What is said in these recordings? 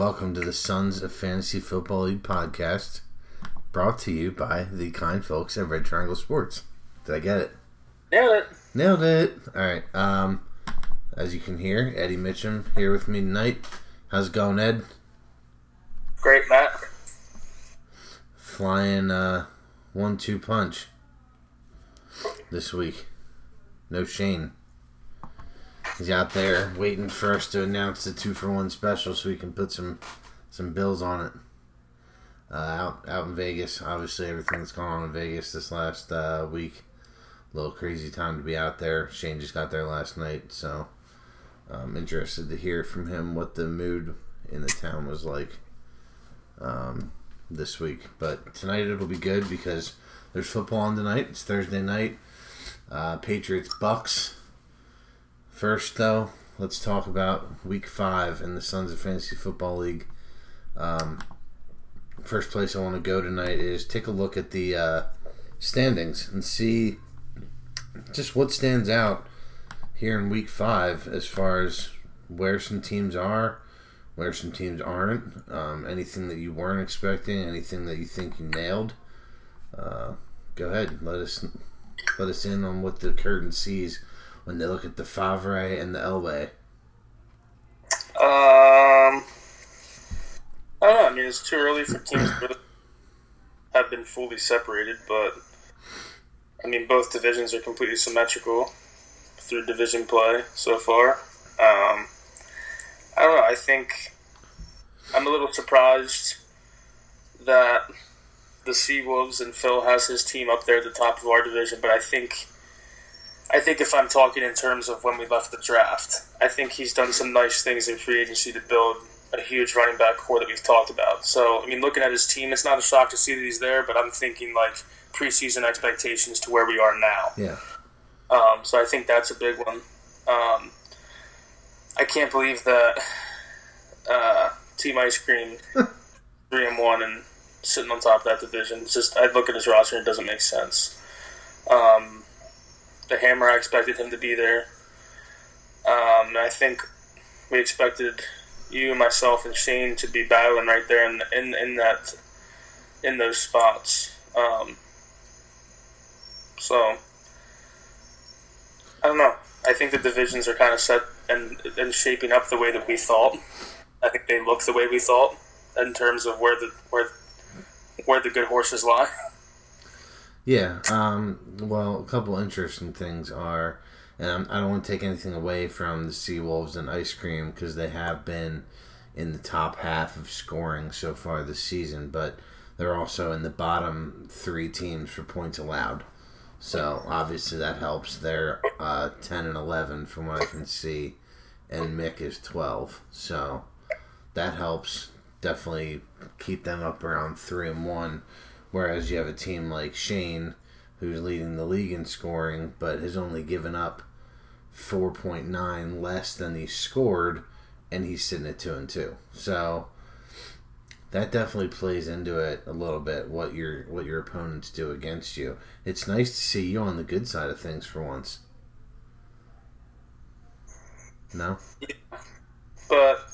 welcome to the Sons of Fantasy Football League podcast, brought to you by the kind folks at Red Triangle Sports. Did I get it? Nailed it. Nailed it. All right. Um, as you can hear, Eddie Mitchum here with me tonight. How's it going, Ed? Great, Matt. Flying uh, one-two punch this week. No Shane. He's out there waiting for us to announce the two for one special so we can put some some bills on it. Uh, out out in Vegas, obviously everything that's gone on in Vegas this last uh, week, a little crazy time to be out there. Shane just got there last night, so I'm interested to hear from him what the mood in the town was like um, this week. But tonight it'll be good because there's football on tonight. It's Thursday night. Uh, Patriots Bucks. First, though, let's talk about Week Five in the Sons of Fantasy Football League. Um, first place I want to go tonight is take a look at the uh, standings and see just what stands out here in Week Five as far as where some teams are, where some teams aren't, um, anything that you weren't expecting, anything that you think you nailed. Uh, go ahead, let us let us in on what the curtain sees when they look at the Favre and the Elway. Um, I don't know. I mean, it's too early for teams to have been fully separated, but I mean, both divisions are completely symmetrical through division play so far. Um, I don't know. I think I'm a little surprised that the Sea Wolves and Phil has his team up there at the top of our division, but I think I think if I'm talking in terms of when we left the draft, I think he's done some nice things in free agency to build a huge running back core that we've talked about. So, I mean, looking at his team, it's not a shock to see that he's there, but I'm thinking like preseason expectations to where we are now. Yeah. Um, so I think that's a big one. Um, I can't believe that uh, Team Ice Cream three and one and sitting on top of that division. It's just I look at his roster and it doesn't make sense. Um, the Hammer, I expected him to be there. Um, I think we expected you, myself, and Shane to be battling right there in in, in that in those spots. Um, so I don't know. I think the divisions are kind of set and and shaping up the way that we thought. I think they look the way we thought in terms of where the where where the good horses lie. Yeah. Um, well, a couple interesting things are, and I do not want to take anything away from the Seawolves and Ice Cream because they have been in the top half of scoring so far this season, but they're also in the bottom three teams for points allowed. So obviously that helps. They're uh, ten and eleven from what I can see, and Mick is twelve. So that helps. Definitely keep them up around three and one. Whereas you have a team like Shane, who's leading the league in scoring, but has only given up 4.9 less than he scored, and he's sitting at 2 and 2. So that definitely plays into it a little bit what your what your opponents do against you. It's nice to see you on the good side of things for once. No? Yeah. But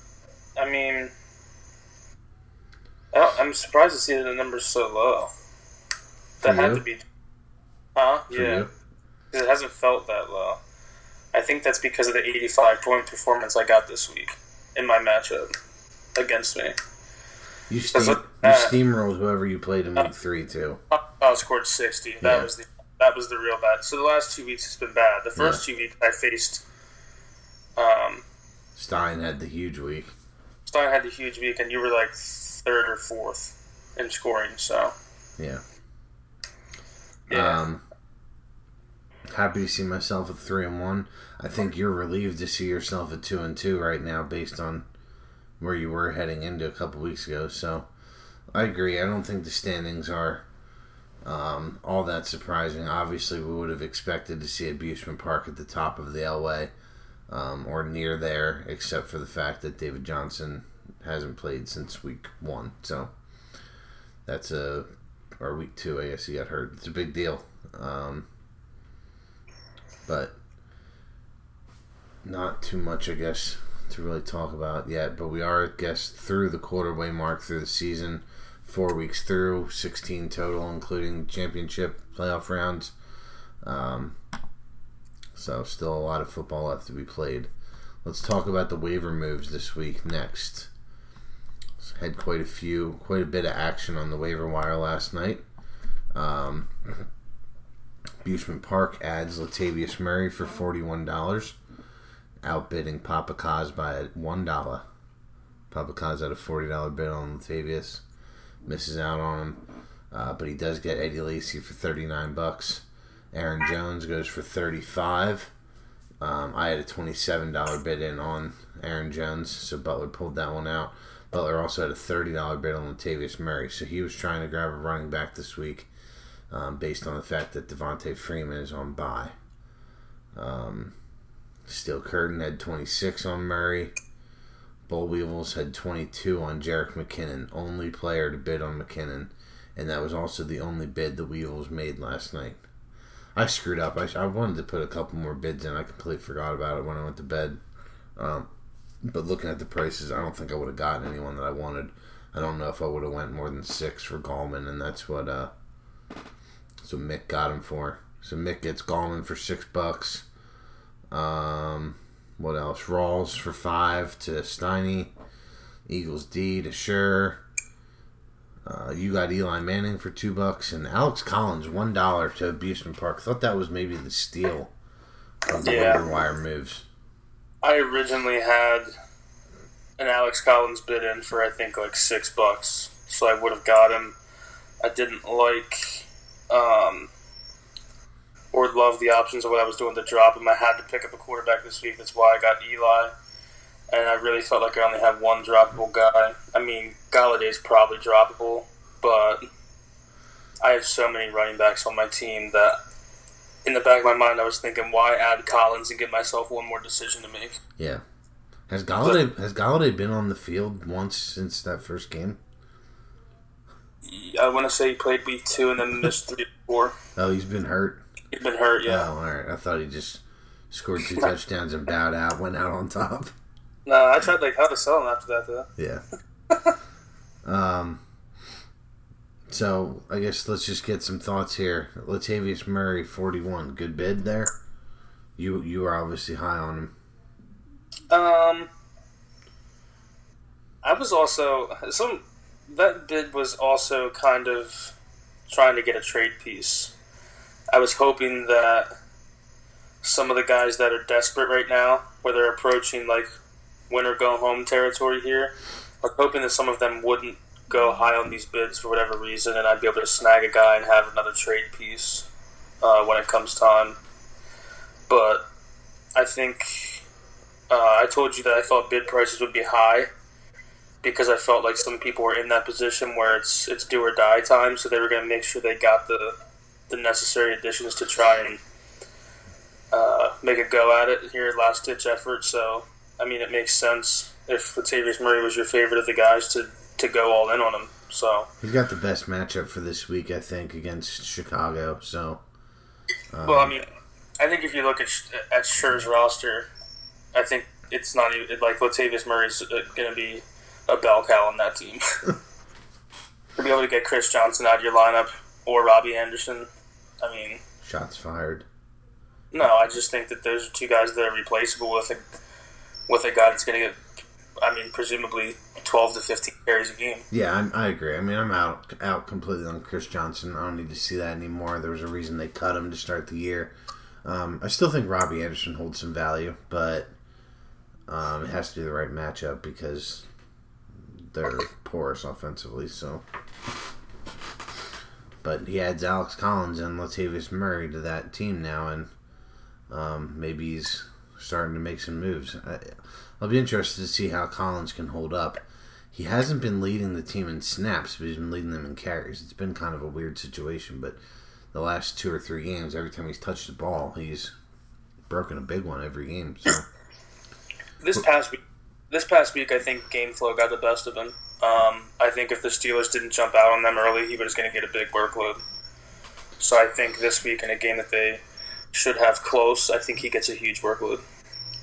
I mean I'm surprised to see that the number's so low. That had to be, huh? For yeah, it hasn't felt that low. I think that's because of the 85 point performance I got this week in my matchup against me. You, steam, you steamrolled whoever you played in week three too. I scored 60. That yeah. was the that was the real bad. So the last two weeks it's been bad. The first yeah. two weeks I faced. Um, Stein had the huge week. Stein had the huge week, and you were like third or fourth in scoring. So yeah, yeah. Um, happy to see myself at three and one. I think you're relieved to see yourself at two and two right now, based on where you were heading into a couple weeks ago. So I agree. I don't think the standings are um, all that surprising. Obviously, we would have expected to see Abusement Park at the top of the Elway um, or near there, except for the fact that David Johnson hasn't played since week one. So that's a or week two, I guess he got hurt. It's a big deal. Um, but not too much, I guess, to really talk about yet, but we are, I guess, through the quarterway mark through the season. Four weeks through, 16 total, including championship playoff rounds. Um, so, still a lot of football left to be played. Let's talk about the waiver moves this week next. Had quite a few, quite a bit of action on the waiver wire last night. Um, Bushman Park adds Latavius Murray for $41, outbidding Papa Kaz by $1. Papa Kaz had a $40 bid on Latavius, misses out on him, uh, but he does get Eddie Lacy for 39 bucks. Aaron Jones goes for 35. Um, I had a $27 bid in on Aaron Jones, so Butler pulled that one out. Butler also had a $30 bid on Latavius Murray, so he was trying to grab a running back this week um, based on the fact that Devonta Freeman is on bye. Um, Steel Curtain had 26 on Murray. Bull Weevils had 22 on Jerick McKinnon, only player to bid on McKinnon, and that was also the only bid the Weevils made last night. I screwed up. I, I wanted to put a couple more bids in. I completely forgot about it when I went to bed. Um, but looking at the prices, I don't think I would have gotten anyone that I wanted. I don't know if I would have went more than six for Gallman, and that's what uh, so Mick got him for. So Mick gets Gallman for six bucks. Um, what else? Rawls for five to Steiny. Eagles D to Sure. Uh, you got Eli Manning for two bucks and Alex Collins one dollar to Bushman Park. Thought that was maybe the steal of the Yeah. wire moves. I originally had an Alex Collins bid in for I think like six bucks, so I would have got him. I didn't like um, or love the options of what I was doing to drop him. I had to pick up a quarterback this week. That's why I got Eli, and I really felt like I only had one droppable guy. I mean, Golladay's probably droppable, but I have so many running backs on my team that. In the back of my mind, I was thinking, why add Collins and give myself one more decision to make? Yeah. Has Golladay has Golladay been on the field once since that first game? I want to say he played week two and then missed three or four. Oh, he's been hurt. He's been hurt, yeah. Oh, all right. I thought he just scored two touchdowns and bowed out, went out on top. No, I tried like how to sell him after that though. Yeah. um. So I guess let's just get some thoughts here. Latavius Murray, forty-one, good bid there. You you are obviously high on him. Um, I was also some that bid was also kind of trying to get a trade piece. I was hoping that some of the guys that are desperate right now, where they're approaching like win or go home territory here, I was hoping that some of them wouldn't go high on these bids for whatever reason, and I'd be able to snag a guy and have another trade piece uh, when it comes time. But I think uh, I told you that I thought bid prices would be high because I felt like some people were in that position where it's it's do or die time, so they were going to make sure they got the the necessary additions to try and uh, make a go at it here, last ditch effort. So I mean, it makes sense if Latavius Murray was your favorite of the guys to to go all in on him. So He's got the best matchup for this week, I think, against Chicago. So. Um, well, I mean, I think if you look at at Scher's roster, I think it's not even like Latavius Murray's going to be a bell cow on that team. to be able to get Chris Johnson out of your lineup or Robbie Anderson, I mean, shots fired. no, I just think that those are two guys that are replaceable with a with a guy that's going to get, I mean, presumably twelve to fifteen carries a game. Yeah, I'm, I agree. I mean, I'm out out completely on Chris Johnson. I don't need to see that anymore. There was a reason they cut him to start the year. Um, I still think Robbie Anderson holds some value, but um, it has to be the right matchup because they're porous offensively. So, but he adds Alex Collins and Latavius Murray to that team now, and um, maybe he's starting to make some moves. I, I'll be interested to see how Collins can hold up. He hasn't been leading the team in snaps, but he's been leading them in carries. It's been kind of a weird situation, but the last two or three games, every time he's touched the ball, he's broken a big one every game. So This past week, this past week, I think game flow got the best of him. Um, I think if the Steelers didn't jump out on them early, he was going to get a big workload. So I think this week in a game that they should have close, I think he gets a huge workload.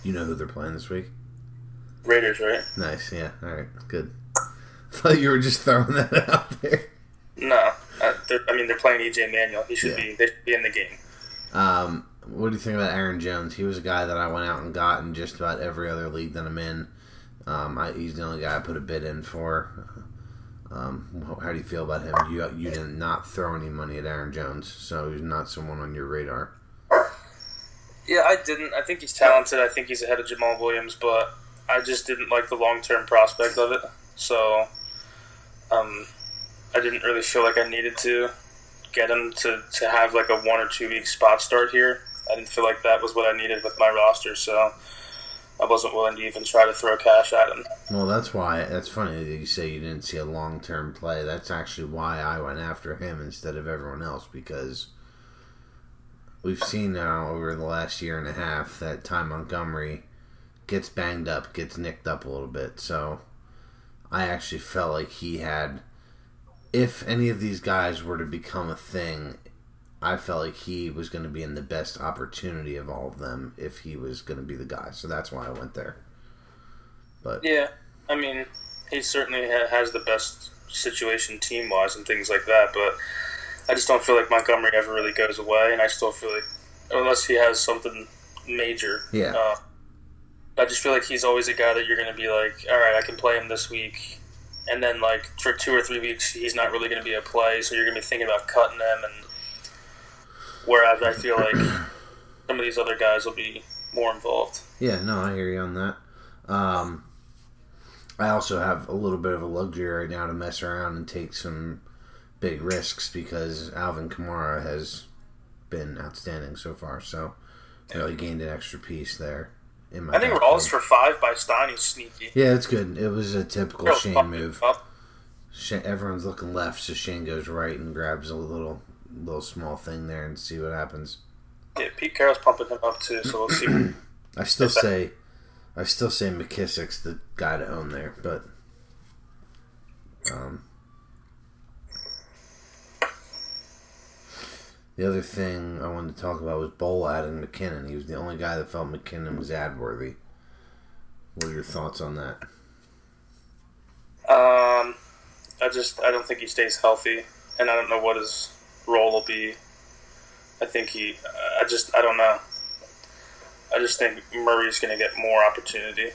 you know who they're playing this week? Raiders, right? Nice. Yeah. All right. Good. I thought you were just throwing that out there. No, uh, I mean they're playing EJ Manuel. He should Yeah. be. They should be in the game. Um, what do you think about Aaron Jones? He was a guy that I went out and got in just about every other league that I'm in. Um, I, he's the only guy I put a bid in for. Um, how do you feel about him? You you did not throw any money at Aaron Jones, so he's not someone on your radar. Yeah, I didn't. I think he's talented. I think he's ahead of Jamaal Williams, but I just didn't like the long term prospect of it. So, um, I didn't really feel like I needed to get him to, to have like a one or two week spot start here. I didn't feel like that was what I needed with my roster, so I wasn't willing to even try to throw cash at him. Well, that's why. That's funny that you say you didn't see a long term play. That's actually why I went after him instead of everyone else because we've seen now over the last year and a half that Ty Montgomery gets banged up, gets nicked up a little bit. So I actually felt like he had. If any of these guys were to become a thing, I felt like he was going to be in the best opportunity of all of them if he was going to be the guy. So that's why I went there. But Yeah, I mean, he certainly ha- has the best situation team wise and things like that, but I just don't feel like Montgomery ever really goes away, and I still feel like, unless he has something major, Yeah. uh, I just feel like he's always a guy that you're going to be like, all right, I can play him this week. And then, like, for two or three weeks, he's not really going to be a play, so you're going to be thinking about cutting him. And whereas I feel like some of these other guys will be more involved. Yeah, no, I hear you on that. Um, I also have a little bit of a luxury right now to mess around and take some big risks because Alvin Kamara has been outstanding so far. So, really gained an extra piece there. In my I think. Rawls for five by Stein is sneaky. Yeah, it's good. It was a typical Shane move. Shane, everyone's looking left, so Shane goes right and grabs a little, little small thing there and see what happens. Yeah, Pete Carroll's pumping him up too, so we'll see. I still say, I still say McKissic's the guy to own there, but um, the other thing I wanted to talk about was Bowl and McKinnon. He was the only guy that felt McKinnon was ad worthy. What are your thoughts on that? Um, I just I don't think he stays healthy, and I don't know what his role will be. I think he. I just I don't know. I just think Murray's going to get more opportunity.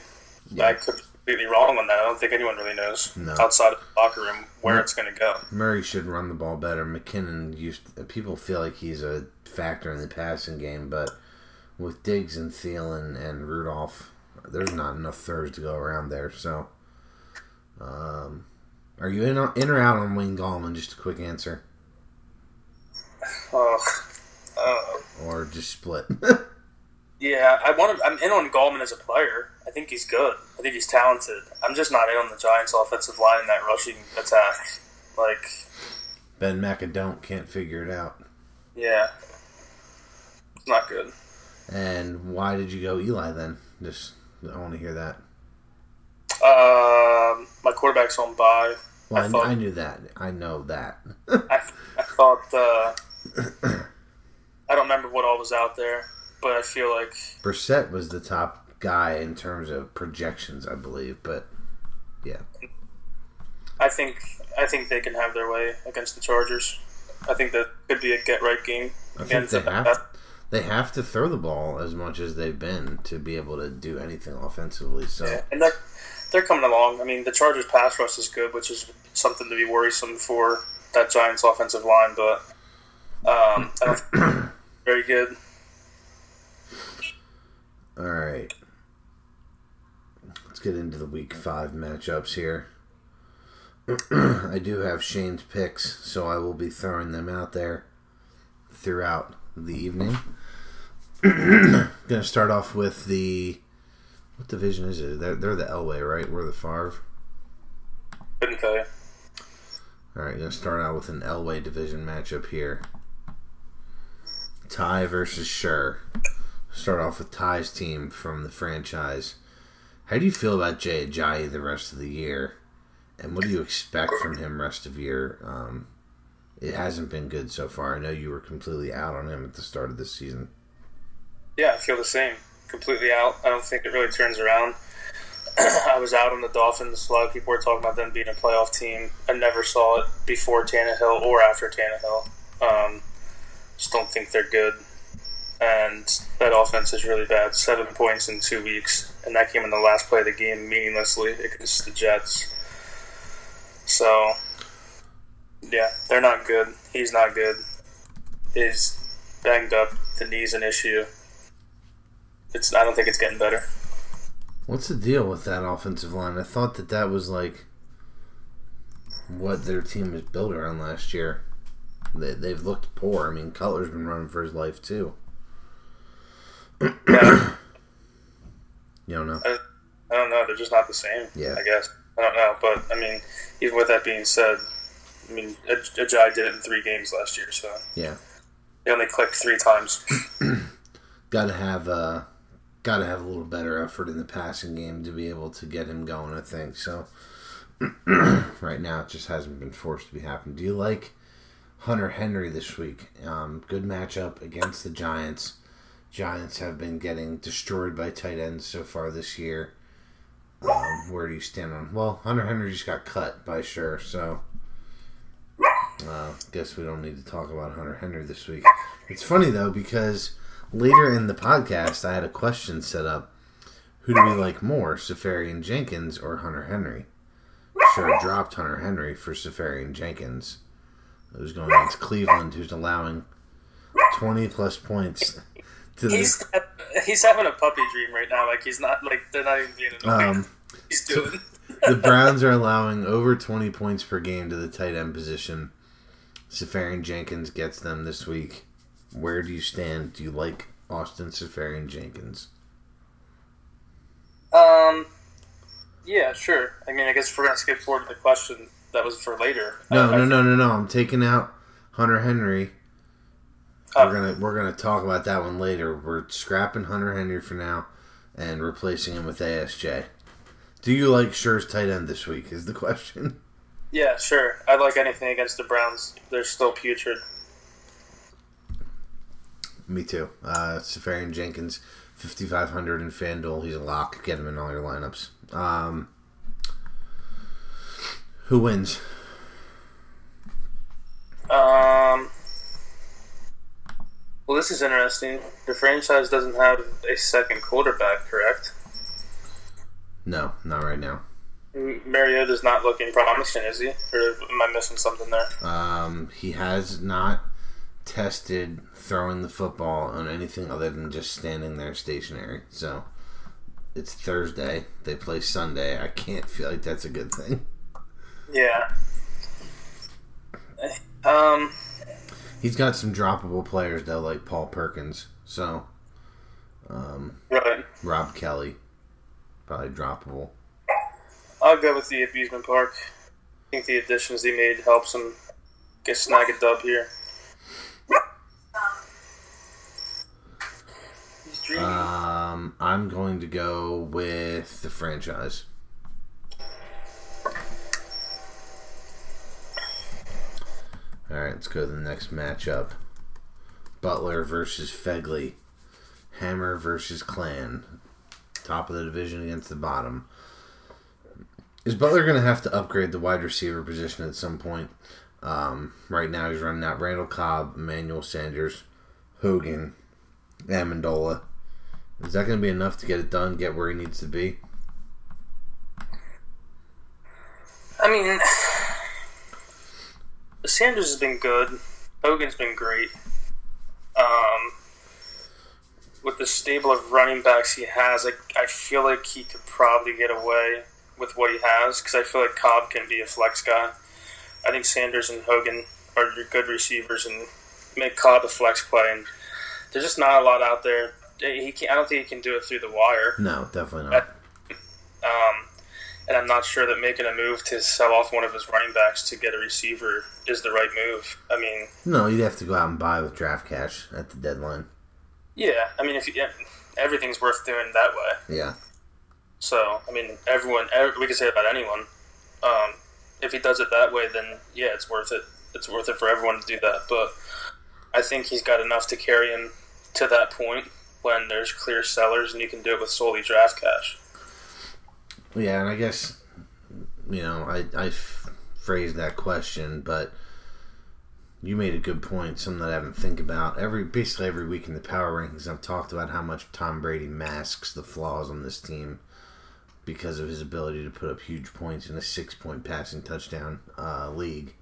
I could completely wrong on that. I don't think anyone really knows No. outside of the locker room where it's going to go. Murray should run the ball better. McKinnon used people feel like he's a factor in the passing game, but with Diggs and Thielen and Rudolph, there's not enough throws to go around there. So, um, are you in in or out on Wayne Gallman? Just a quick answer, Oh, uh, or just split. yeah. I want. To, I'm in on Gallman as a player. I think he's good. I think he's talented. I'm just not in on the Giants' offensive line and that rushing attack. Like, ben McAdon't can't figure it out. yeah, it's not good. And why did you go Eli then? Just I want to hear that. Um, my quarterback's on bye. Well, I I, thought- I knew that. I know that. I, I thought uh, I don't remember what all was out there, but I feel like Brissett was the top guy in terms of projections, I believe. But yeah, I think I think they can have their way against the Chargers. I think that could be a get right game I think against they the have they have to throw the ball as much as they've been to be able to do anything offensively. So Yeah, and they're they're coming along. I mean, the Chargers pass rush is good, which is something to be worrisome for that Giants offensive line, but um, I don't think very good. All right, let's get into the Week Five matchups here. I do have Shane's picks, so I will be throwing them out there throughout the evening. Gonna start off with the what division is it? They're, they're the Elway, right? We're the Favre. Couldn't tell you. All right, gonna start out with an Elway division matchup here. Ty versus Sure. Start off with Ty's team from the franchise. How do you feel about Jay Ajayi the rest of the year, and what do you expect from him rest of year? Um, it hasn't been good so far. I know you were completely out on him at the start of this season. Yeah, I feel the same. Completely out. I don't think it really turns around. I was out on the Dolphins. A lot of people were talking about them being a playoff team. I never saw it before Tannehill or after Tannehill. Um, just don't think they're good. And that offense is really bad. Seven points in two weeks, and that came in the last play of the game meaninglessly against the Jets. So, yeah, they're not good. He's not good. He's banged up. The knee's an issue. It's. I don't think it's getting better. What's the deal with that offensive line? I thought that that was like what their team was built around last year. They, they've looked poor. I mean, Cutler's been running for his life too. Yeah, You don't know. I, I don't know. They're just not the same. Yeah. I guess. I don't know. But, I mean, even with that being said, I mean, Aj- Ajay did it in three games last year, so Yeah, he only clicked three times. got to have uh, got to have a little better effort in the passing game to be able to get him going. I think so. right now, it just hasn't been forced to be happening. Do you like Hunter Henry this week? Um, good matchup against the Giants. Giants have been getting destroyed by tight ends so far this year. Um, where do you stand on? Well, Hunter Henry just got cut by sure, so uh, guess we don't need to talk about Hunter Henry this week. It's funny though because later in the podcast I had a question set up: Who do we like more, Seferian Jenkins or Hunter Henry? Sure, dropped Hunter Henry for Seferian Jenkins. Was going against Cleveland, who's allowing twenty plus points He's he's having a puppy dream right now. Like, he's not, like, they're not even being annoying. um, he's doing. the Browns are allowing over 20 points per game to the tight end position. Seferian Jenkins gets them this week. Where do you stand? Do you like Austin Seferian Jenkins? Um, yeah, sure. I mean, I guess if we're gonna skip forward to the question that was for later. No, no, no, no, no. I'm taking out Hunter Henry. Oh. We're gonna we're gonna talk about that one later. We're scrapping Hunter Henry for now and replacing him with ASJ. Do you like Shure's tight end this week? Is the question. Yeah, sure. I'd like anything against the Browns. They're still putrid. Me too. Uh, Seferian Jenkins, 5,500 in FanDuel. He's a lock. Get him in all your lineups. Um, who wins? Um. Well, this is interesting. The franchise doesn't have a second quarterback, correct? No, not right now. Mariota's not looking promising, is he? Or am I missing something there? Um, he has not tested throwing the football on anything other than just standing there stationary. So it's Thursday. They play Sunday. I can't feel like that's a good thing. Yeah. Um. He's got some droppable players though, like Paul Perkins. So um, Right. Rob Kelley, probably droppable. I'll go with the amusement park. I think the additions he made helps him get snag a dub here. Um, I'm going to go with the franchise. All right, let's go to the next matchup. Butler versus Fegley. Hammer versus Clan. Top of the division against the bottom. Is Butler going to have to upgrade the wide receiver position at some point? Um, right now, he's running out Randall Cobb, Emmanuel Sanders, Hogan, Amendola. Is that going to be enough to get it done, get where he needs to be? I mean, Sanders has been good. Hogan's been great. Um, with the stable of running backs he has, I, I feel like he could probably get away with what he has because I feel like Cobb can be a flex guy. I think Sanders and Hogan are your good receivers and make Cobb a flex play. And there's just not a lot out there. He can, I don't think he can do it through the wire. No, definitely not. Um, and I'm not sure that making a move to sell off one of his running backs to get a receiver is the right move. I mean, No, you'd have to go out and buy with draft cash at the deadline. yeah, I mean, if you, yeah, everything's worth doing that way. Yeah. So, I mean, everyone, every, we can say about anyone. Um, if he does it that way, then yeah, it's worth it. It's worth it for everyone to do that. But I think he's got enough to carry him to that point when there's clear sellers and you can do it with solely draft cash. Yeah, and I guess you know I I phrased that question, but you made a good point. Something that I haven't think about every basically every week in the power rankings. I've talked about how much Tom Brady masks the flaws on this team because of his ability to put up huge points in a six point passing touchdown uh, league.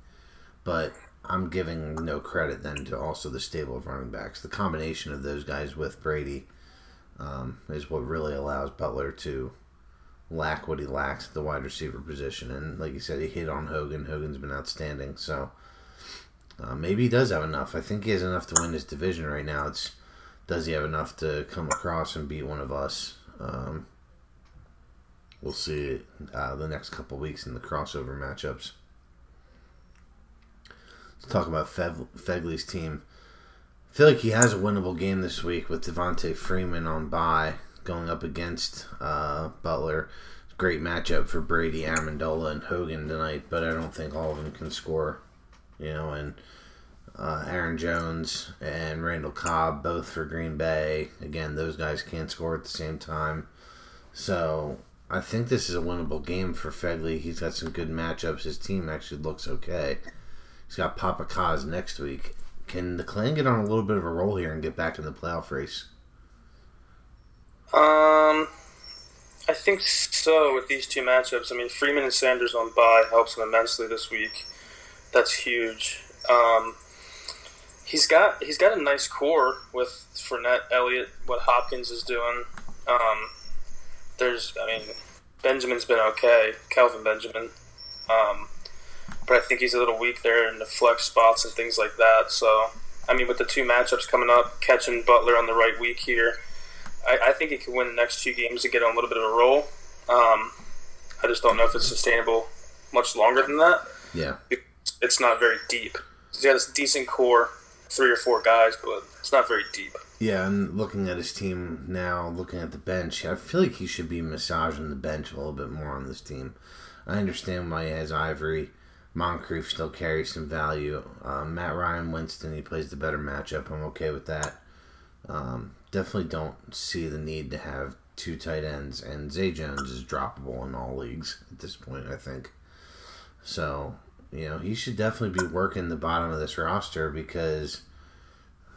But I'm giving no credit then to also the stable of running backs. The combination of those guys with Brady um, is what really allows Butler to lack what he lacks at the wide receiver position. And like you said, he hit on Hogan. Hogan's been outstanding. So uh, maybe he does have enough. I think he has enough to win this division right now. It's does he have enough to come across and beat one of us? Um, we'll see uh, the next couple weeks in the crossover matchups. Let's talk about Fev- Fegley's team. I feel like he has a winnable game this week with Devonta Freeman on bye going up against uh, Butler. Great matchup for Brady, Amendola, and Hogan tonight, but I don't think all of them can score. You know, and uh, Aaron Jones and Randall Cobb both for Green Bay. Again, those guys can't score at the same time. So I think this is a winnable game for Fegley. He's got some good matchups. His team actually looks okay. He's got Papa Kaz next week. Can the Clan get on a little bit of a roll here and get back in the playoff race? Um, I think so with these two matchups. I mean, Freeman and Sanders on bye helps him immensely this week. That's huge. Um, he's got he's got a nice core with Fournette, Elliott, what Hopkins is doing. Um, there's, I mean, Benjamin's been okay, Kelvin Benjamin, um, but I think he's a little weak there in the flex spots and things like that. So, I mean, with the two matchups coming up, catching Butler on the right week here, I, I think he can win the next two games and get on a little bit of a roll. Um, I just don't know if it's sustainable much longer than that. Yeah. It's not very deep. He's got a decent core, three or four guys, but it's not very deep. Yeah, and looking at his team now, looking at the bench, I feel like he should be massaging the bench a little bit more on this team. I understand why he has Ivory. Moncrief still carries some value. Uh, Matt Ryan, Winston, he plays the better matchup. I'm okay with that. Um, definitely don't see the need to have two tight ends, and Zay Jones is droppable in all leagues at this point, I think. So, you know, he should definitely be working the bottom of this roster because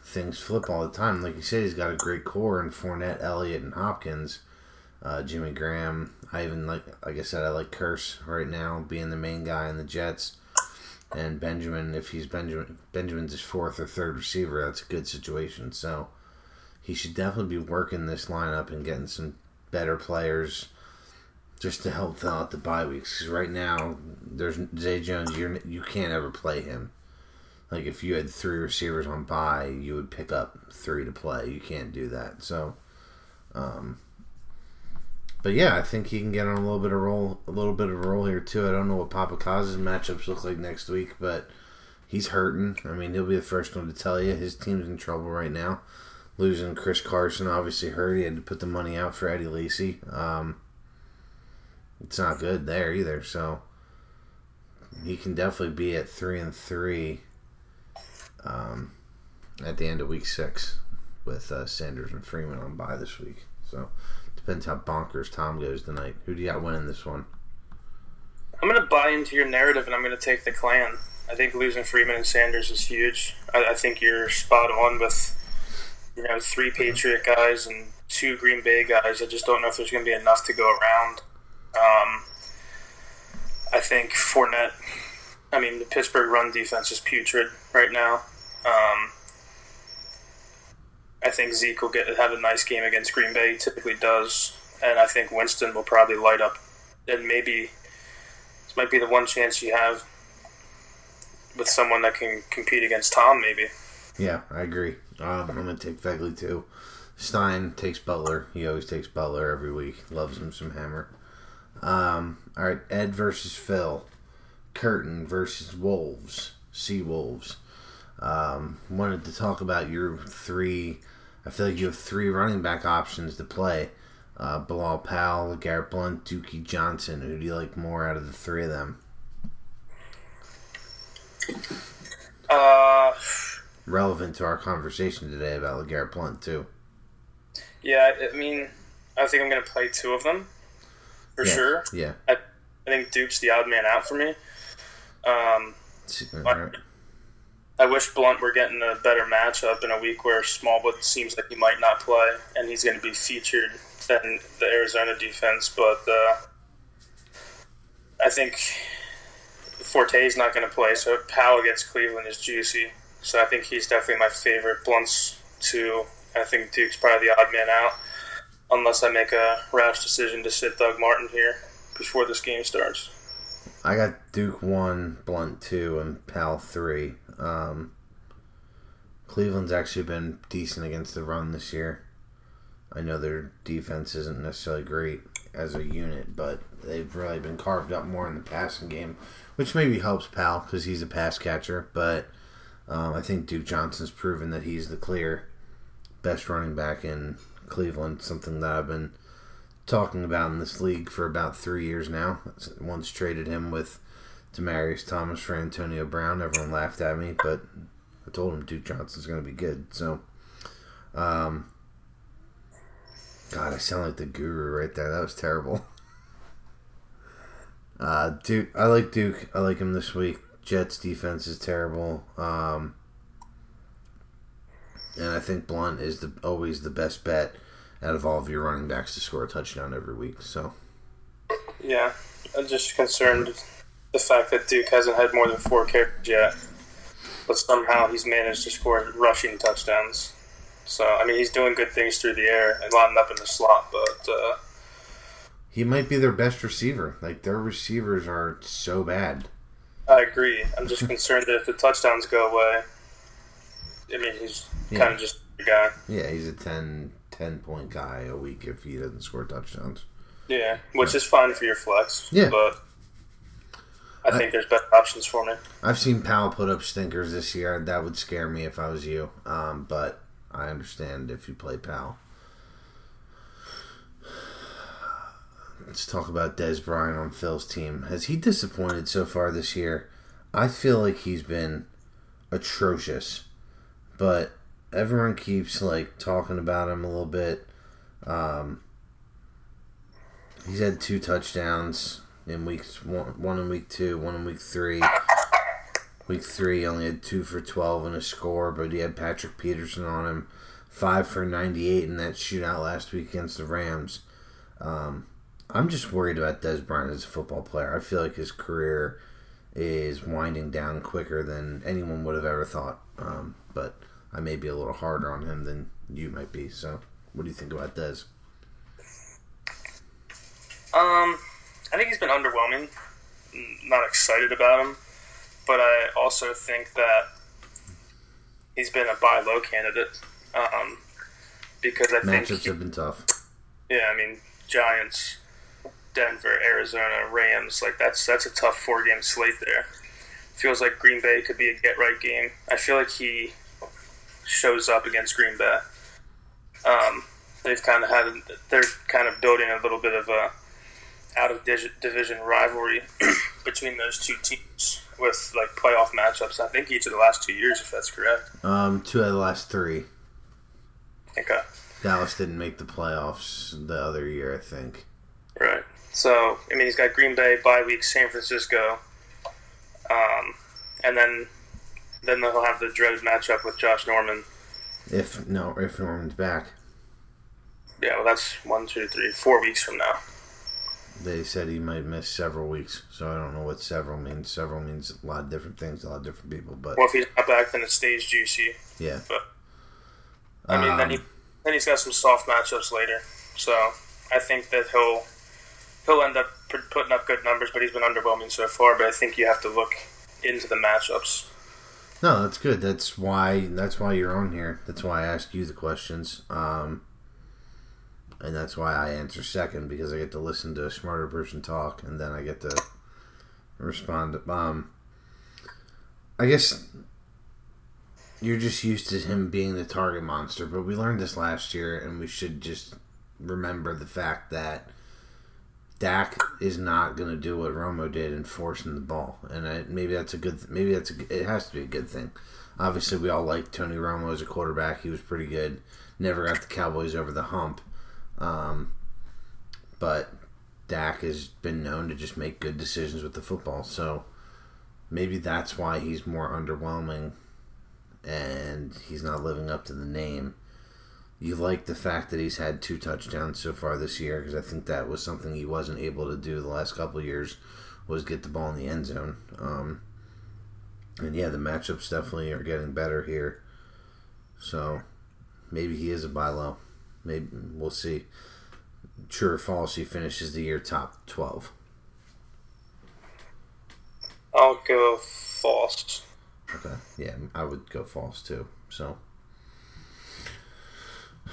things flip all the time. Like you said, he's got a great core in Fournette, Elliott, and Hopkins. Uh, Jimmy Graham. I even like, like I said, I like Kearse right now being the main guy in the Jets. And Benjamin, if he's Benjamin, Benjamin's his fourth or third receiver, that's a good situation. So he should definitely be working this lineup and getting some better players just to help fill out the bye weeks. Because right now, there's Zay Jones. You're you can't ever play him. Like if you had three receivers on bye, you would pick up three to play. You can't do that. So, um, but yeah, I think he can get on a little bit of roll, a little bit of a roll here too. I don't know what Papa Kaz's matchups look like next week, but he's hurting. I mean, he'll be the first one to tell you his team's in trouble right now. Losing Chris Carson obviously hurt. He had to put the money out for Eddie Lacy. Um, it's not good there either. So he can definitely be at three and three um, at the end of week six with uh, Sanders and Freeman on bye this week. So depends how bonkers Tom goes tonight. Who do you got winning this one? I'm going to buy into your narrative and I'm going to take the clan. I think losing Freeman and Sanders is huge. I, I think you're spot on with you know three Patriot guys and two Green Bay guys. I just don't know if there's going to be enough to go around. Um, I think Fournette. I mean, the Pittsburgh run defense is putrid right now. Um, I think Zeke will get have a nice game against Green Bay. He typically does, and I think Winston will probably light up. And maybe this might be the one chance you have with someone that can compete against Tom. Maybe. Yeah, I agree. Um, I'm gonna take Fegley too. Stein takes Butler. He always takes Butler every week. Loves him some hammer. Um, all right, Ed versus Phil. Curtin versus Wolves. Sea Wolves. Um, wanted to talk about your three. I feel like you have three running back options to play. Uh, Bilal Powell, Garrett Blount, Dookie Johnson. Who do you like more out of the three of them? Uh, Relevant to our conversation today about LeGarrette Blount too. yeah, I mean, I think I'm going to play two of them for Yeah, sure. Yeah. I, I think Duke's the odd man out for me. Um, right. I wish Blount were getting a better matchup in a week where Smallwood seems like he might not play and he's going to be featured in the Arizona defense. But uh, I think Forte's not going to play, so Powell against Cleveland is juicy. So I think he's definitely my favorite. Blount's two. I think Duke's probably the odd man out, unless I make a rash decision to sit Doug Martin here before this game starts. I got Duke one, Blunt two, and Powell three. Um, Cleveland's actually been decent against the run this year. I know their defense isn't necessarily great as a unit, but they've really been carved up more in the passing game, which maybe helps Powell because he's a pass catcher. But um, I think Duke Johnson's proven that he's the clear best running back in Cleveland. Something that I've been talking about in this league for about three years now. Once traded him with Demaryius Thomas for Antonio Brown. Everyone laughed at me, but I told him Duke Johnson's going to be good. So, um, God, I sound like the guru right there. That was terrible. Uh, Duke, I like Duke. I like him this week. Jets defense is terrible. Um, and I think Blount is the always the best bet out of all of your running backs to score a touchdown every week. So Yeah, I'm just concerned the fact that Duke hasn't had more than four carries yet, but somehow he's managed to score rushing touchdowns. So I mean, he's doing good things through the air and lining up in the slot, but uh, he might be their best receiver. Like their receivers are so bad. I agree. I'm just concerned that if the touchdowns go away, I mean, he's Yeah. kind of just a guy. Yeah, he's a 10, 10 point guy a week if he doesn't score touchdowns. Yeah, which is fine for your flex. Yeah. but I think there's better options for me. I've seen Powell put up stinkers this year. That would scare me if I was you. Um, but I understand if you play Powell. Let's talk about Dez Bryant on Phil's team. Has he disappointed so far this year? I feel like he's been atrocious, but everyone keeps like talking about him a little bit. Um, he's had two touchdowns in weeks one, one in week two, one in week three. Week three, he only had two for twelve and a score, but he had Patrick Peterson on him, five for ninety-eight in that shootout last week against the Rams. Um, I'm just worried about Dez Bryant as a football player. I feel like his career is winding down quicker than anyone would have ever thought. Um, but I may be a little harder on him than you might be. So, what do you think about Dez? Um, I think he's been underwhelming. Not excited about him, but I also think that he's been a buy low candidate. Um, because I think, Matchups have been tough. yeah, I mean, Giants, Denver, Arizona, Rams, like that's that's a tough four game slate there. Feels like Green Bay could be a get right game. I feel like he shows up against Green Bay. Um, they've kind of had they're kind of building a little bit of a out of division rivalry between those two teams with like playoff matchups. I think each of the last two years, if that's correct. Um, two out of the last three. Okay, Dallas didn't make the playoffs the other year, I think. right. So I mean, he's got Green Bay bye week, San Francisco, um, and then then they'll have the dreaded matchup with Josh Norman. If no, if Norman's back, Yeah, well, that's one, two, three, four weeks from now. they said he might miss several weeks. So I don't know what several means. Several means a lot of different things, to a lot of different people. But Well, if he's not back, then it stays juicy. yeah, But I mean, then he Um, then he's got some soft matchups later. So I think that he'll he'll end up putting up good numbers, but he's been underwhelming so far. But I think you have to look into the matchups. No, that's good. That's why that's why you're on here. That's why I ask you the questions. Um, and that's why I answer second because I get to listen to a smarter person talk, and then I get to respond. Um, I guess you're just used to him being the target monster, but we learned this last year, and we should just remember the fact that Dak is not going to do what Romo did in forcing the ball, and I, maybe that's a good. Maybe that's a, it has to be a good thing. Obviously, we all like Tony Romo as a quarterback. He was pretty good. Never got the Cowboys over the hump, um, but Dak has been known to just make good decisions with the football. So maybe that's why he's more underwhelming and he's not living up to the name. You like the fact that he's had two touchdowns so far this year because I think that was something he wasn't able to do the last couple years was get the ball in the end zone. Um, and yeah, the matchups definitely are getting better here. So maybe he is a buy low. Maybe we'll see. True or false, he finishes the year top twelve. I'll go false. Okay. Yeah, I would go false too. So.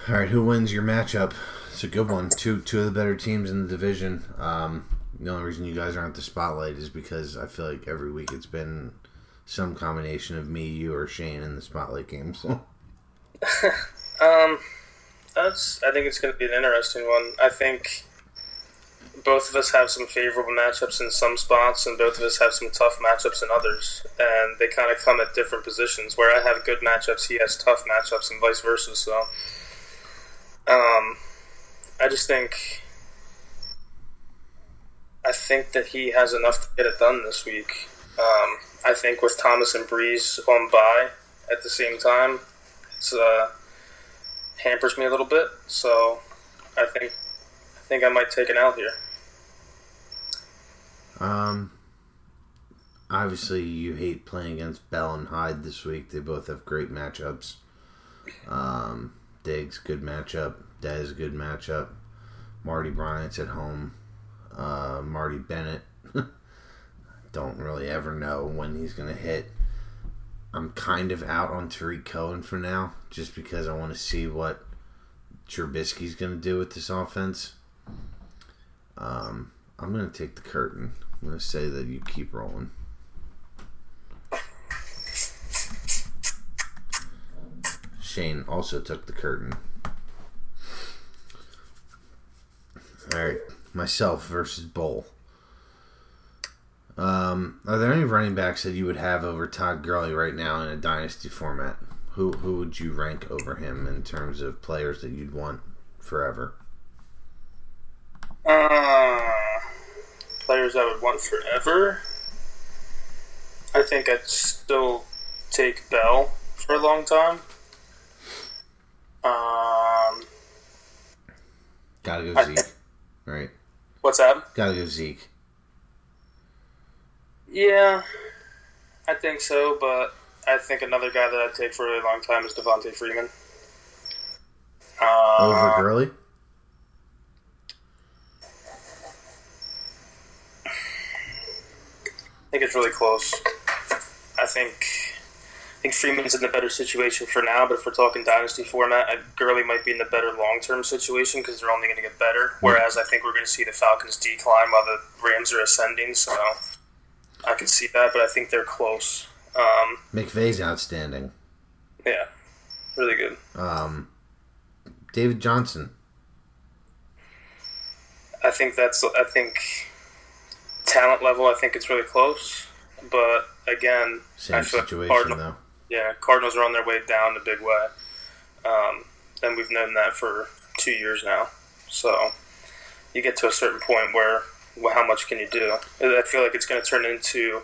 All right, who wins your matchup? It's a good one. Two two of the better teams in the division. Um, the only reason you guys aren't the spotlight is because I feel like every week it's been some combination of me, you, or Shane in the spotlight game. So. um, that's. I think it's going to be an interesting one. I think both of us have some favorable matchups in some spots, and both of us have some tough matchups in others. And they kind of come at different positions. Where I have good matchups, he has tough matchups, and vice versa. So, um, I just think, I think that he has enough to get it done this week. Um, I think with Thomas and Brees on by at the same time, it's uh, hampers me a little bit. So, I think, I think I might take an out here. Um, obviously, you hate playing against Bell and Hyde this week. They both have great matchups. Um, Diggs, good matchup. Dez, good matchup. Marty Bryant's at home. Uh, Marty Bennett, don't really ever know when he's going to hit. I'm kind of out on Tarik Cohen for now, just because I want to see what Trubisky's going to do with this offense. Um, I'm going to take the curtain. I'm going to say that you keep rolling. Shane also took the curtain. All right, myself versus Bull. Um, are there any running backs that you would have over Todd Gurley right now in a dynasty format? Who who would you rank over him in terms of players that you'd want forever? Uh, players I would want forever. I think I'd still take Bell for a long time. Um, Gotta go I- Zeke, right? what's that? Gotta go Zeke. Yeah, I think so, but I think another guy that I'd take for a really long time is Devonta Freeman. Uh, Over Gurley. I think it's really close. I think I think Freeman's in the better situation for now, but if we're talking dynasty format, I- Gurley might be in the better long term situation because they're only going to get better. Whereas I think we're going to see the Falcons decline while the Rams are ascending. So I can see that, but I think they're close. Um, McVay's outstanding. yeah, really good. Um, David Johnson. I think that's I think talent level. I think it's really close, but again, Same I feel like situation Cardinal- though. Yeah, Cardinals are on their way down a big way, um, and we've known that for two years now. So you get to a certain point where, well, how much can you do? I feel like it's going to turn into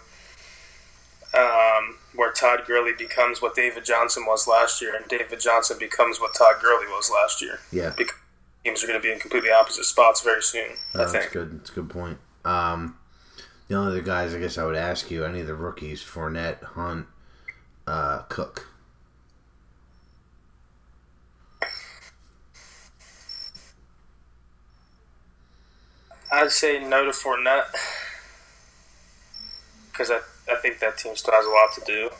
um, where Todd Gurley becomes what David Johnson was last year, and David Johnson becomes what Todd Gurley was last year. Yeah, Because teams are going to be in completely opposite spots very soon. Oh, I that's good. That's a good point. Um, the only other guys I guess I would ask you, any of the rookies, Fournette, Hunt, uh, Cook. I'd say no to Fournette because I, I think that team still has a lot to do.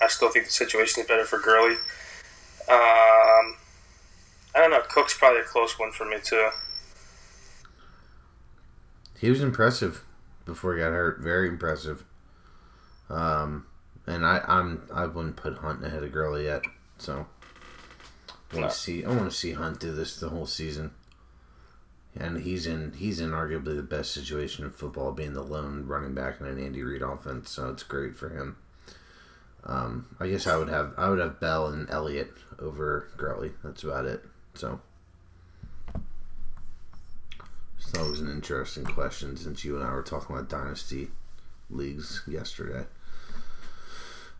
I still think the situation is better for Gurley. Um, I don't know. Cook's probably a close one for me too. He was impressive before he got hurt. Very impressive. Um, and I, I'm I wouldn't put Hunt ahead of Gurley yet. So I want to see I want to see Hunt do this the whole season. And he's in he's in arguably the best situation in football, being the lone running back in an Andy Reid offense. So it's great for him. Um, I guess I would have I would have Bell and Elliott over Gurley. That's about it. So That was an interesting question since you and I were talking about dynasty leagues yesterday.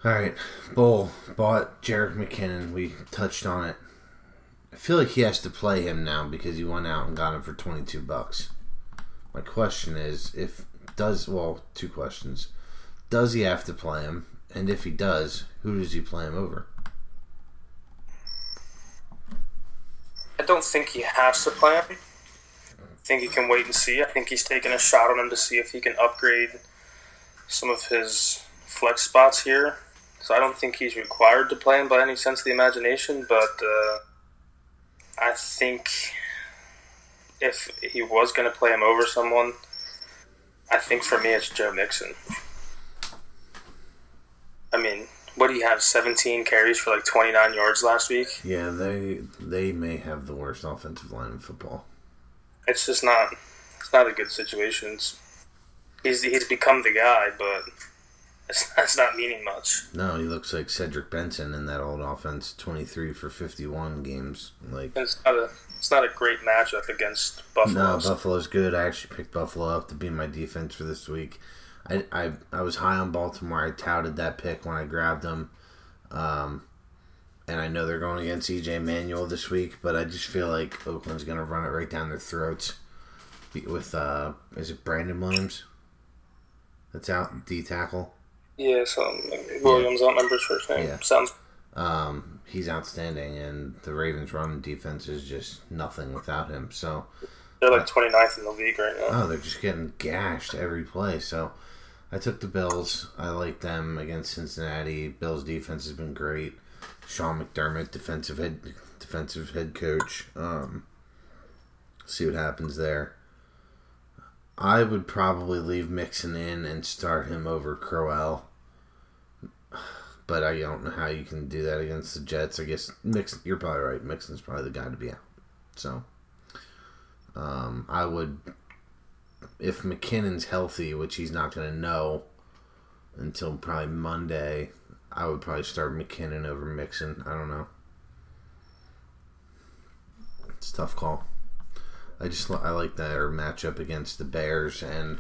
All right, Bull bought Jerick McKinnon. We touched on it. I feel like he has to play him now because he went out and got him for twenty two bucks. My question is, if does well, two questions: Does he have to play him? And if he does, who does he play him over? I don't think he has to play him. I think he can wait and see. I think he's taking a shot on him to see if he can upgrade some of his flex spots here. So I don't think he's required to play him by any sense of the imagination, but uh, I think if he was going to play him over someone, I think for me it's Joe Mixon. I mean, what do you have? Seventeen carries for like twenty nine yards last week. Yeah, they they may have the worst offensive line in football. It's just not. It's not a good situation. It's, he's he's become the guy, but it's, it's not meaning much. No, he looks like Cedric Benson in that old offense. Twenty three for fifty one games. Like it's not a it's not a great matchup against Buffalo. No, Buffalo's good. I actually picked Buffalo up to be my defense for this week. I, I, I was high on Baltimore. I touted that pick when I grabbed them. Um, and I know they're going against EJ Manuel this week, but I just feel like Oakland's going to run it right down their throats with, uh, is it Brandon Williams? That's out, in D tackle. Yeah, so Williams, yeah. I don't remember his first name. Yeah. Sounds. Um, he's outstanding, and the Ravens' run defense is just nothing without him. So they're like 29th in the league right now. Oh, they're just getting gashed every play. So I took the Bills. I like them against Cincinnati. Bills defense has been great. Sean McDermott, defensive head defensive head coach. Um, see what happens there. I would probably leave Mixon in and start him over Crowell. But I don't know how you can do that against the Jets. I guess Mixon, you're probably right. Mixon's probably the guy to be out. So um, I would if McKinnon's healthy, which he's not going to know until probably Monday, I would probably start McKinnon over Mixon. I don't know. It's a tough call. I just I like that matchup against the Bears, and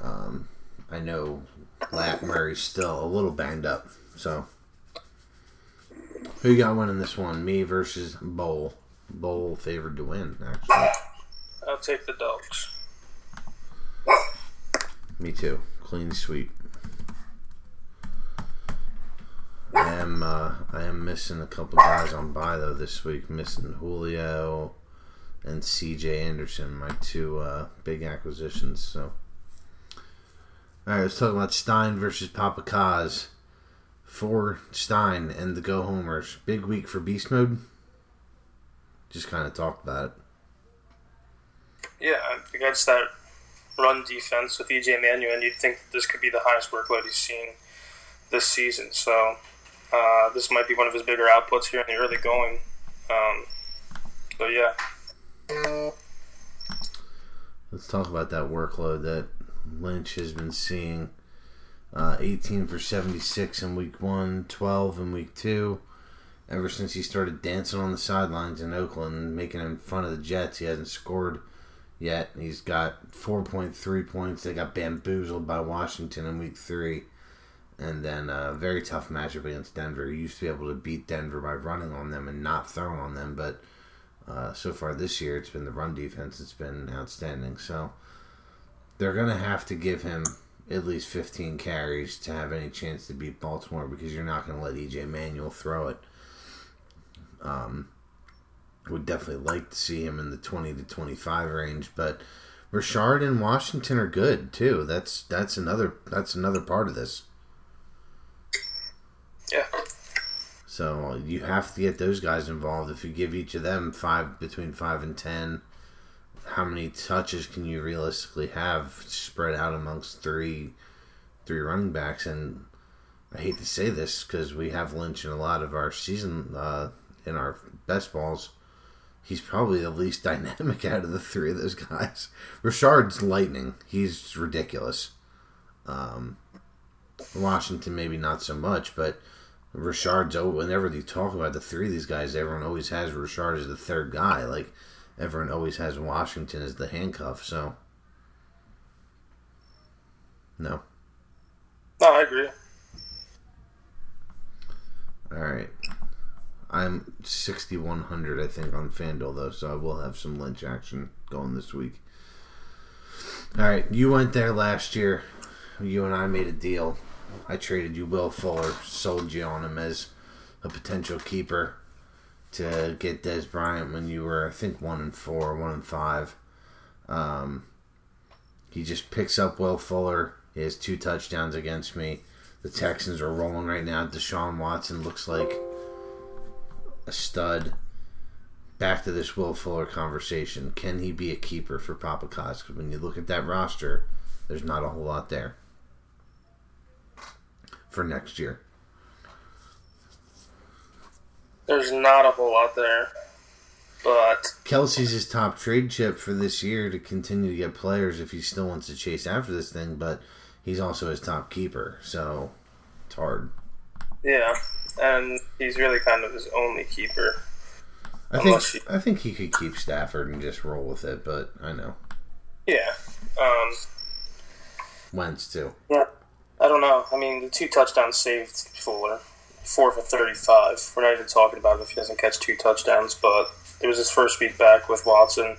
um, I know Lat Murray's still a little banged up. So, who got winning this one? Me versus Bowl. Bowl favored to win, actually. I'll take the dogs. Me too. Clean sweep. I am uh, I am missing a couple guys on by though this week. Missing Julio and C.J. Anderson, my two uh, big acquisitions. So, all right, let's talk about Stein versus Papa Kaz. For Stein and the Go Homers, big week for Beast Mode. Just kind of talked about it. Yeah, against that run defense with EJ Manuel, and you'd think this could be the highest workload he's seen this season. So uh, this might be one of his bigger outputs here in the early going. Um, so yeah. Let's talk about that workload that Lynch has been seeing. Uh, 18 for 76 in week one, 12 in week two. Ever since he started dancing on the sidelines in Oakland, making in fun of the Jets, he hasn't scored yet. He's got 4.3 points. They got bamboozled by Washington in week three. And then a very tough matchup against Denver. He used to be able to beat Denver by running on them and not throwing on them, but uh, so far this year it's been the run defense that's been outstanding. So they're going to have to give him at least 15 carries to have any chance to beat Baltimore because you're not going to let EJ Manuel throw it. Um, would definitely like to see him in the 20 to 25 range, but Richard and Washington are good too. That's that's another that's another part of this. Yeah. So you have to get those guys involved. If you give each of them five between five and ten, how many touches can you realistically have spread out amongst three three running backs? And I hate to say this because we have Lynch in a lot of our season uh, in our best balls he's probably the least dynamic out of the three of those guys. Richard's lightning. He's ridiculous. Um, Washington maybe not so much, but Richard's. Oh, whenever you talk about the three of these guys, everyone always has Richard as the third guy. Like everyone always has Washington as the handcuff. So, no. No, I agree. All right. I'm 6,100, I think, on FanDuel, though, so I will have some Lynch action going this week. All right. You went there last year. You and I made a deal. I traded you Will Fuller, sold you on him as a potential keeper to get Dez Bryant when you were, I think, one and four, one and five. Um, he just picks up Will Fuller. He has two touchdowns against me. The Texans are rolling right now. Deshaun Watson looks like a stud. Back to this Will Fuller conversation. Can he be a keeper for Papa Cos? Because when you look at that roster, there's not a whole lot there for next year. There's not a whole lot there, but Kelce's his top trade chip for this year to continue to get players if he still wants to chase after this thing, but he's also his top keeper, so it's hard. yeah, and he's really kind of his only keeper. I think you- I think he could keep Stafford and just roll with it, but I know Yeah. Um, Wentz too. yeah. I don't know. I mean, the two touchdowns saved Fuller. Four for 35. We're not even talking about if he doesn't catch two touchdowns, but it was his first week back with Watson.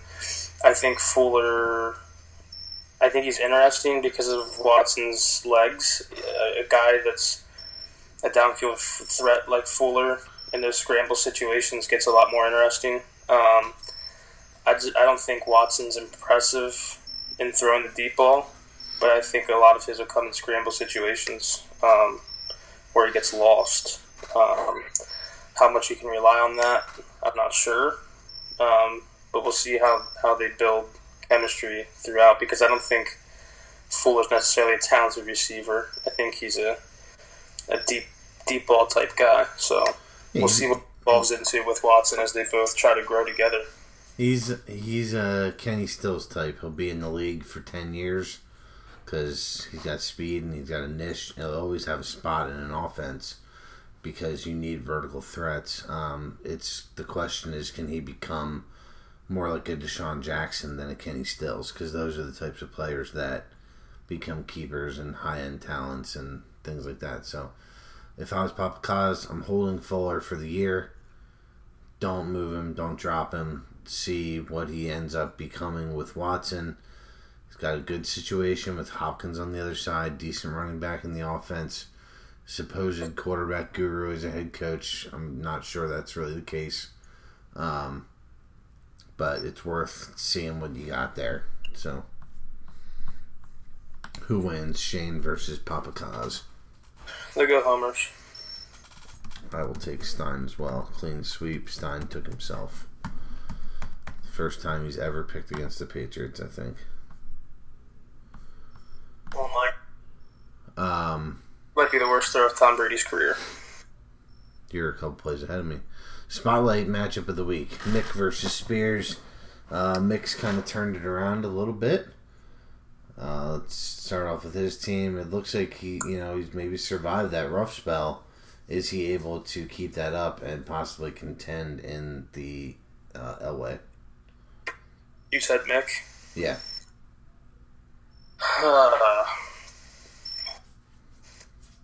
I think Fuller. I think he's interesting because of Watson's legs. A, a guy that's a downfield threat like Fuller in those scramble situations gets a lot more interesting. Um, I, just, I don't think Watson's impressive in throwing the deep ball, but I think a lot of his will come in scramble situations um, where he gets lost. Um, how much you can rely on that, I'm not sure. Um, but we'll see how, how they build chemistry throughout because I don't think Fuller's necessarily a talented receiver. I think he's a, a deep deep ball type guy. So we'll he's- see what evolves into with Watson as they both try to grow together. He's he's a Kenny Stills type. He'll be in the league for ten years because he's got speed and he's got a niche. He'll always have a spot in an offense because you need vertical threats. Um, it's the question is, can he become more like a DeSean Jackson than a Kenny Stills? Because those are the types of players that become keepers and high end talents and things like that. So, if I was Papa Kaz, I'm holding Fuller for the year don't move him, don't drop him. See what he ends up becoming with Watson. Got a good situation with Hopkins on the other side, decent running back in the offense. Supposed quarterback guru as a head coach. I'm not sure that's really the case. Um, but it's worth seeing what you got there. So, who wins? Shane versus Papa Kaz. They go homers. I will take Stein as well. Clean sweep. Stein took himself. First time he's ever picked against the Patriots, I think. Oh my! Um, Might be the worst throw of Tom Brady's career. you're a couple plays ahead of me. Spotlight matchup of the week: Mick versus Spears. Uh, Mick's kind of turned it around a little bit. Uh, let's start off with his team. It looks like he, you know, he's maybe survived that rough spell. Is he able to keep that up and possibly contend in the uh, Elway? You said Mick. Yeah. Uh,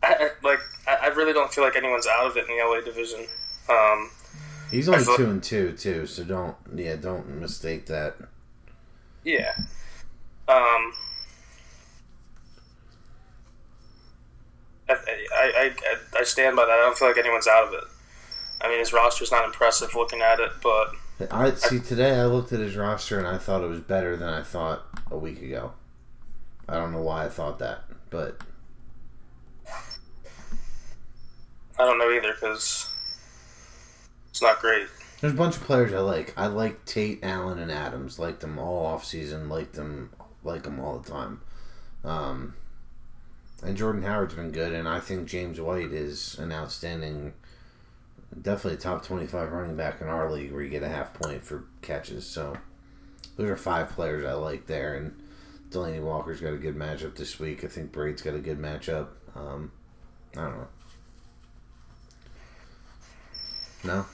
I, I, like I, I really don't feel like anyone's out of it in the LA division. Um, He's only thought- two and two too, so don't yeah, don't mistake that. yeah. Um, I, I, I, I stand by that. I don't feel like anyone's out of it. I mean, his roster's not impressive looking at it, but I see today. I looked at his roster and I thought it was better than I thought a week ago. I don't know why I thought that, but I don't know either because it's not great. there's a bunch of players I like. I like Tate, Allen, and Adams. Like them all off season. Like them, like them all the time. Um, and Jordan Howard's been good, and I think James White is an outstanding, definitely top twenty-five running back in our league, where you get a half point for catches. So those are five players I like there, and Delanie Walker's got a good matchup this week. I think Braid's got a good matchup. Um, I don't know. No.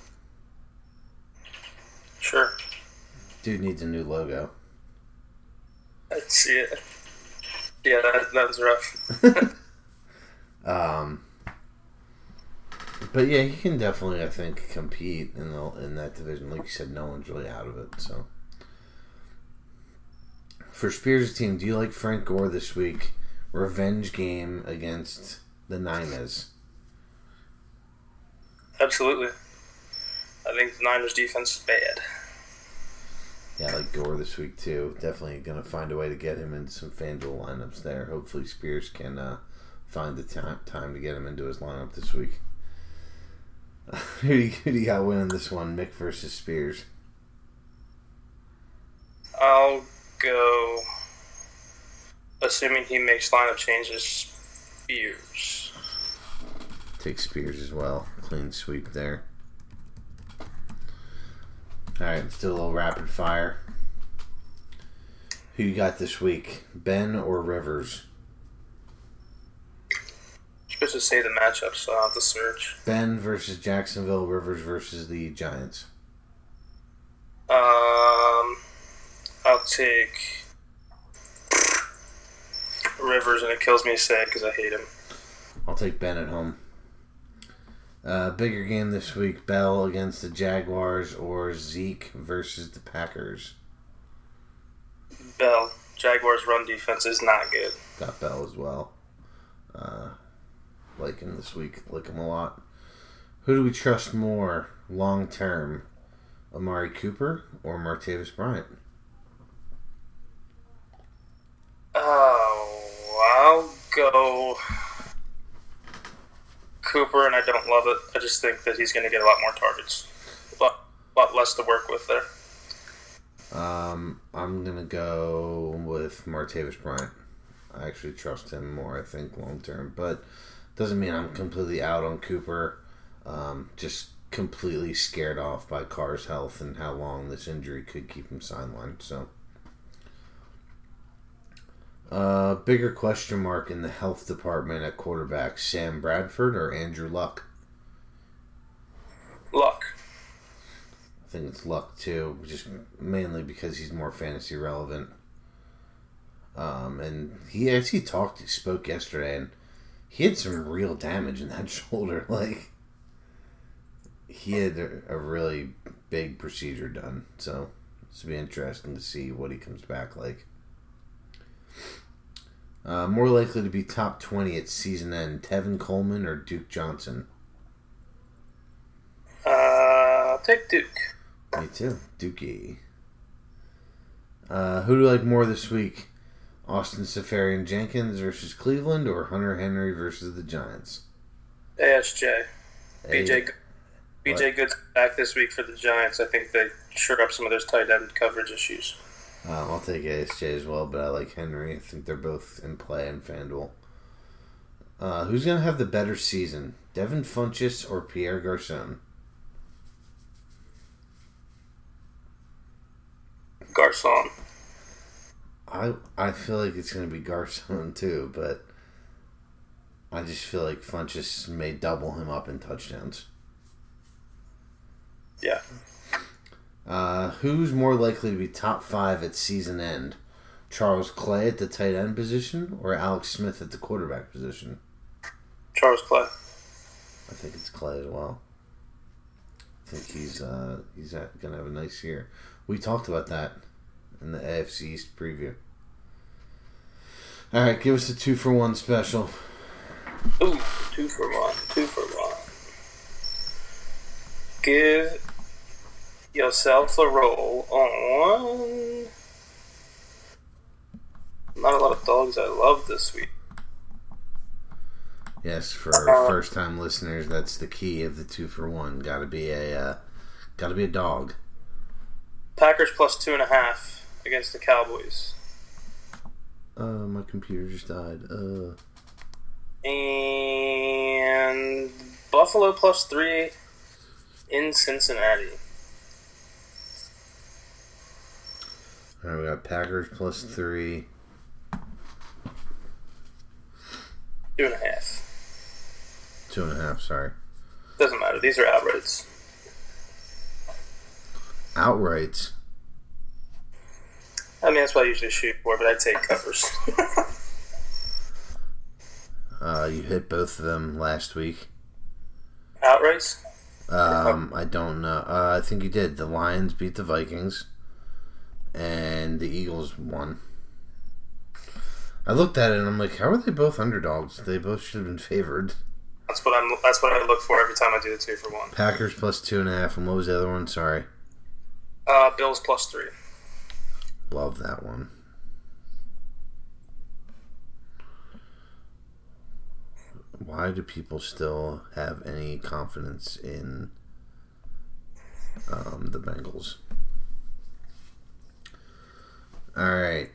Sure. Dude needs a new logo. Let's see it. Yeah, that, that was rough. Um, but yeah, he can definitely, I think, compete in the, in that division. Like you said, no one's really out of it. So for Spears' team, do you like Frank Gore this week? Revenge game against the Niners. Absolutely. I think the Niners defense is bad. Yeah, I like Gore this week too. Definitely going to find a way to get him in some FanDuel lineups there. Hopefully, Spears can uh, find the time time to get him into his lineup this week. who, do you, who do you got winning this one? Mick versus Spears. I'll go. Assuming he makes lineup changes, Spears. Take Spears as well. Clean sweep there. All right, let's do a little rapid fire. Who you got this week, Ben or Rivers? You're supposed to say the matchup, so I'll have to search. Ben versus Jacksonville, Rivers versus the Giants. Um, I'll take Rivers, and it kills me to say because I hate him. I'll take Ben at home. Uh, bigger game this week: Bell against the Jaguars or Zeke versus the Packers. Bell. Jaguars' run defense is not good. Got Bell as well. Uh, like him this week. Like him a lot. Who do we trust more long term? Amari Cooper or Martavis Bryant? Oh, I'll go Cooper, and I don't love it. I just think that he's going to get a lot more targets, a lot, lot less to work with there. Um, I'm gonna go with Martavis Bryant. I actually trust him more. I think long term, but doesn't mean I'm completely out on Cooper. Um, just completely scared off by Carr's health and how long this injury could keep him sidelined. So, uh, bigger question mark in the health department at quarterback: Sam Bradford or Andrew Luck. Luck. I think it's Luck too, just mainly because he's more fantasy relevant. Um, and he actually talked, he spoke yesterday, and he had some real damage in that shoulder. Like he had a, a really big procedure done, so it's be interesting to see what he comes back like. Uh, more likely to be top twenty at season end: Tevin Coleman or Duke Johnson. Uh, I'll take Duke. Me too, Dookie. Uh, who do you like more this week? Austin Seferian Jenkins versus Cleveland or Hunter Henry versus the Giants? ASJ. Hey, BJ, BJ Good's back this week for the Giants. I think they sure up some of those tight end coverage issues. Um, I'll take ASJ as well, but I like Henry. I think they're both in play in FanDuel. Uh, who's going to have the better season? Devin Funchess or Pierre Garcon? Garcon. I I feel like it's going to be Garcon too, but I just feel like Funchess may double him up in touchdowns. Yeah. Uh, who's more likely to be top five at season end? Charles Clay at the tight end position or Alex Smith at the quarterback position? Charles Clay. I think it's Clay as well. I think he's uh, he's gonna have a nice year. We talked about that in the AFC East preview. All right, give us a two for one special. Ooh, two for one. Two for one. Give yourself a roll on. Not a lot of dogs I love this week. Yes, for Uh, first time listeners, that's the key of the two for one. Got to be a uh, got to be a dog. Packers plus two and a half against the Cowboys. Uh, my computer just died. Uh, And Buffalo plus three in Cincinnati. All right, we got Packers plus three. Two and a half. Two and a half, sorry. Doesn't matter. These are outrights. Outrights. I mean, that's what I usually shoot for, but I take covers. Uh, you hit both of them last week. Outrights? Um, I don't know. Uh, I think you did. The Lions beat the Vikings, and the Eagles won. I looked at it and I'm like, how are they both underdogs? They both should have been favored. That's what I'm. That's what I look for every time I do the two for one. Packers plus two and a half, and what was the other one? Sorry, Uh, Bills plus three. love that one. Why do people still have any confidence in um, the Bengals? All right.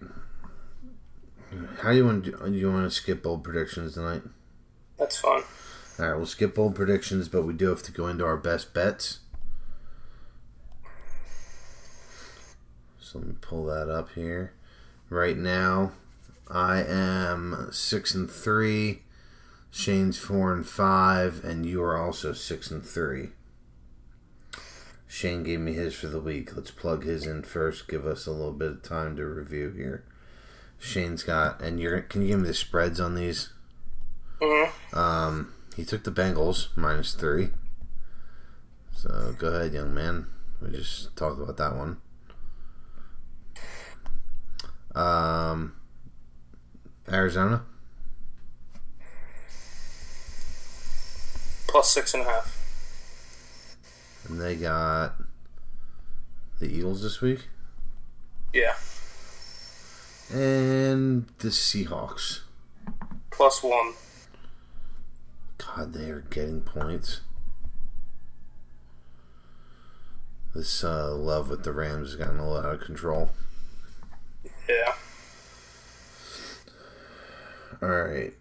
How do you want? To, you want to skip bold predictions tonight? That's fun. All right, we'll skip bold predictions, but we do have to go into our best bets. So let me pull that up here. Right now, I am six and three. Shane's four and five, and you are also six and three. Shane gave me his for the week. Let's plug his in first. Give us a little bit of time to review here. Shane's got, and you're. Can you give me the spreads on these? Mm-hmm. Um, he took the Bengals minus three. So go ahead, young man. We just talked about that one. Um, Arizona Plus six and a half. And they got the Eagles this week Yeah. and the Seahawks. Plus one. God, they are getting points. This uh, love with the Rams has gotten a little out of control. Yeah. All right,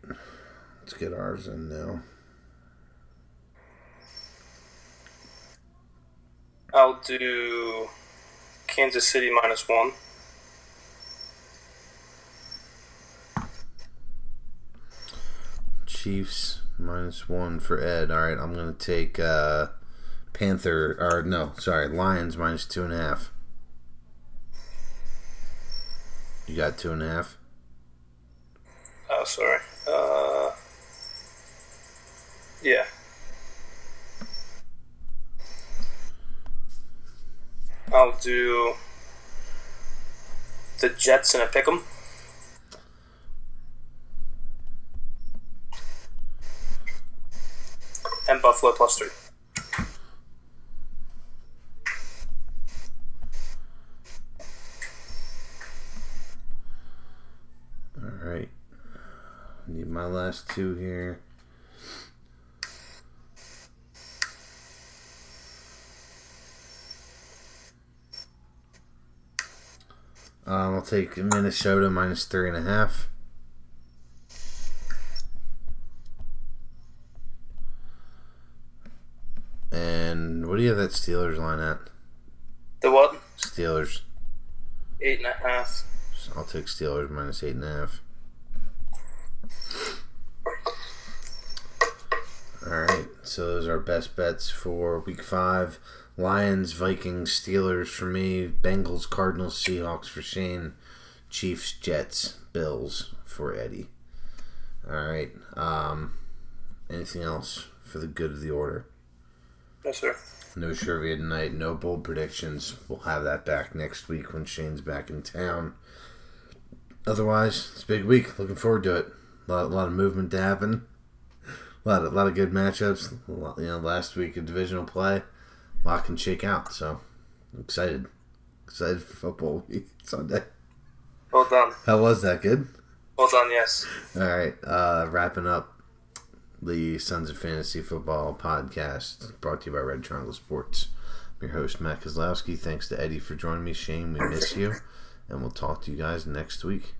let's get ours in now. I'll do Kansas City minus one. Chiefs minus one for Ed. All right, I'm gonna take uh, Panther or no, sorry, Lions minus two and a half. You got two and a half. Oh, sorry. Uh, yeah. I'll do the Jets and a pick 'em. And Buffalo plus three. All right, need my last two here. Um, I'll take Minnesota minus three and a half. And what do you have that Steelers line at? The what? Steelers. Eight and a half. I'll take Steelers minus eight and a half. All right, so those are our best bets for week five. Lions, Vikings, Steelers for me. Bengals, Cardinals, Seahawks for Shane. Chiefs, Jets, Bills for Eddie. All right. Um, anything else for the good of the order? Yes, sir. No trivia tonight. No bold predictions. We'll have that back next week when Shane's back in town. Otherwise, it's a big week. Looking forward to it. A lot, a lot of movement to happen. A lot of, a lot of good matchups. A lot, you know, last week of divisional play. Lot can shake out. So, I'm excited. Excited for football week Sunday. Well done. How was that? Good. Well done, yes. All right, uh, wrapping up the Sons of Fantasy Football podcast brought to you by Red Triangle Sports. I'm your host, Matt Kozlowski. Thanks to Eddie for joining me. Shane, we miss you. And we'll talk to you guys next week.